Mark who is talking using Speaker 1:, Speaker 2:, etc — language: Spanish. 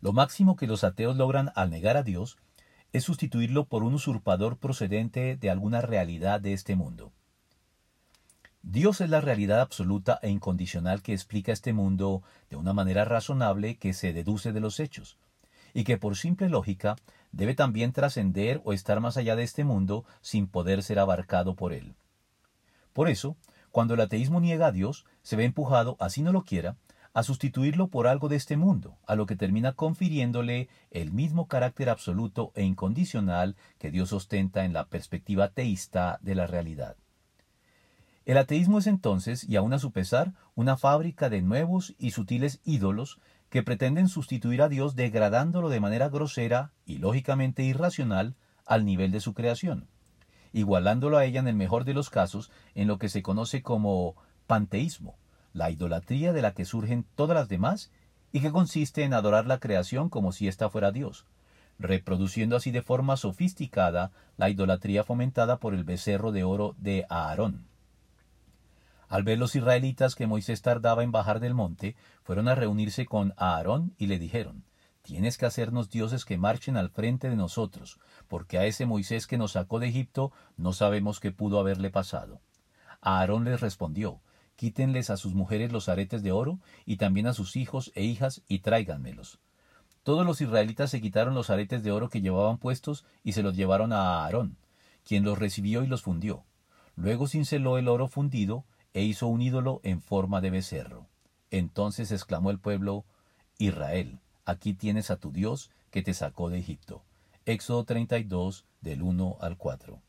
Speaker 1: Lo máximo que los ateos logran al negar a Dios es sustituirlo por un usurpador procedente de alguna realidad de este mundo. Dios es la realidad absoluta e incondicional que explica este mundo de una manera razonable que se deduce de los hechos, y que por simple lógica debe también trascender o estar más allá de este mundo sin poder ser abarcado por él. Por eso, cuando el ateísmo niega a Dios, se ve empujado, así no lo quiera, a sustituirlo por algo de este mundo, a lo que termina confiriéndole el mismo carácter absoluto e incondicional que Dios ostenta en la perspectiva teísta de la realidad. El ateísmo es entonces, y aun a su pesar, una fábrica de nuevos y sutiles ídolos que pretenden sustituir a Dios degradándolo de manera grosera y lógicamente irracional al nivel de su creación, igualándolo a ella en el mejor de los casos en lo que se conoce como panteísmo, la idolatría de la que surgen todas las demás y que consiste en adorar la creación como si ésta fuera Dios, reproduciendo así de forma sofisticada la idolatría fomentada por el becerro de oro de Aarón. Al ver los israelitas que Moisés tardaba en bajar del monte, fueron a reunirse con Aarón y le dijeron, Tienes que hacernos dioses que marchen al frente de nosotros, porque a ese Moisés que nos sacó de Egipto no sabemos qué pudo haberle pasado. Aarón les respondió, Quítenles a sus mujeres los aretes de oro, y también a sus hijos e hijas, y tráiganmelos. Todos los israelitas se quitaron los aretes de oro que llevaban puestos y se los llevaron a Aarón, quien los recibió y los fundió. Luego cinceló el oro fundido e hizo un ídolo en forma de becerro. Entonces exclamó el pueblo, Israel, aquí tienes a tu Dios que te sacó de Egipto. Éxodo 32 del 1 al 4.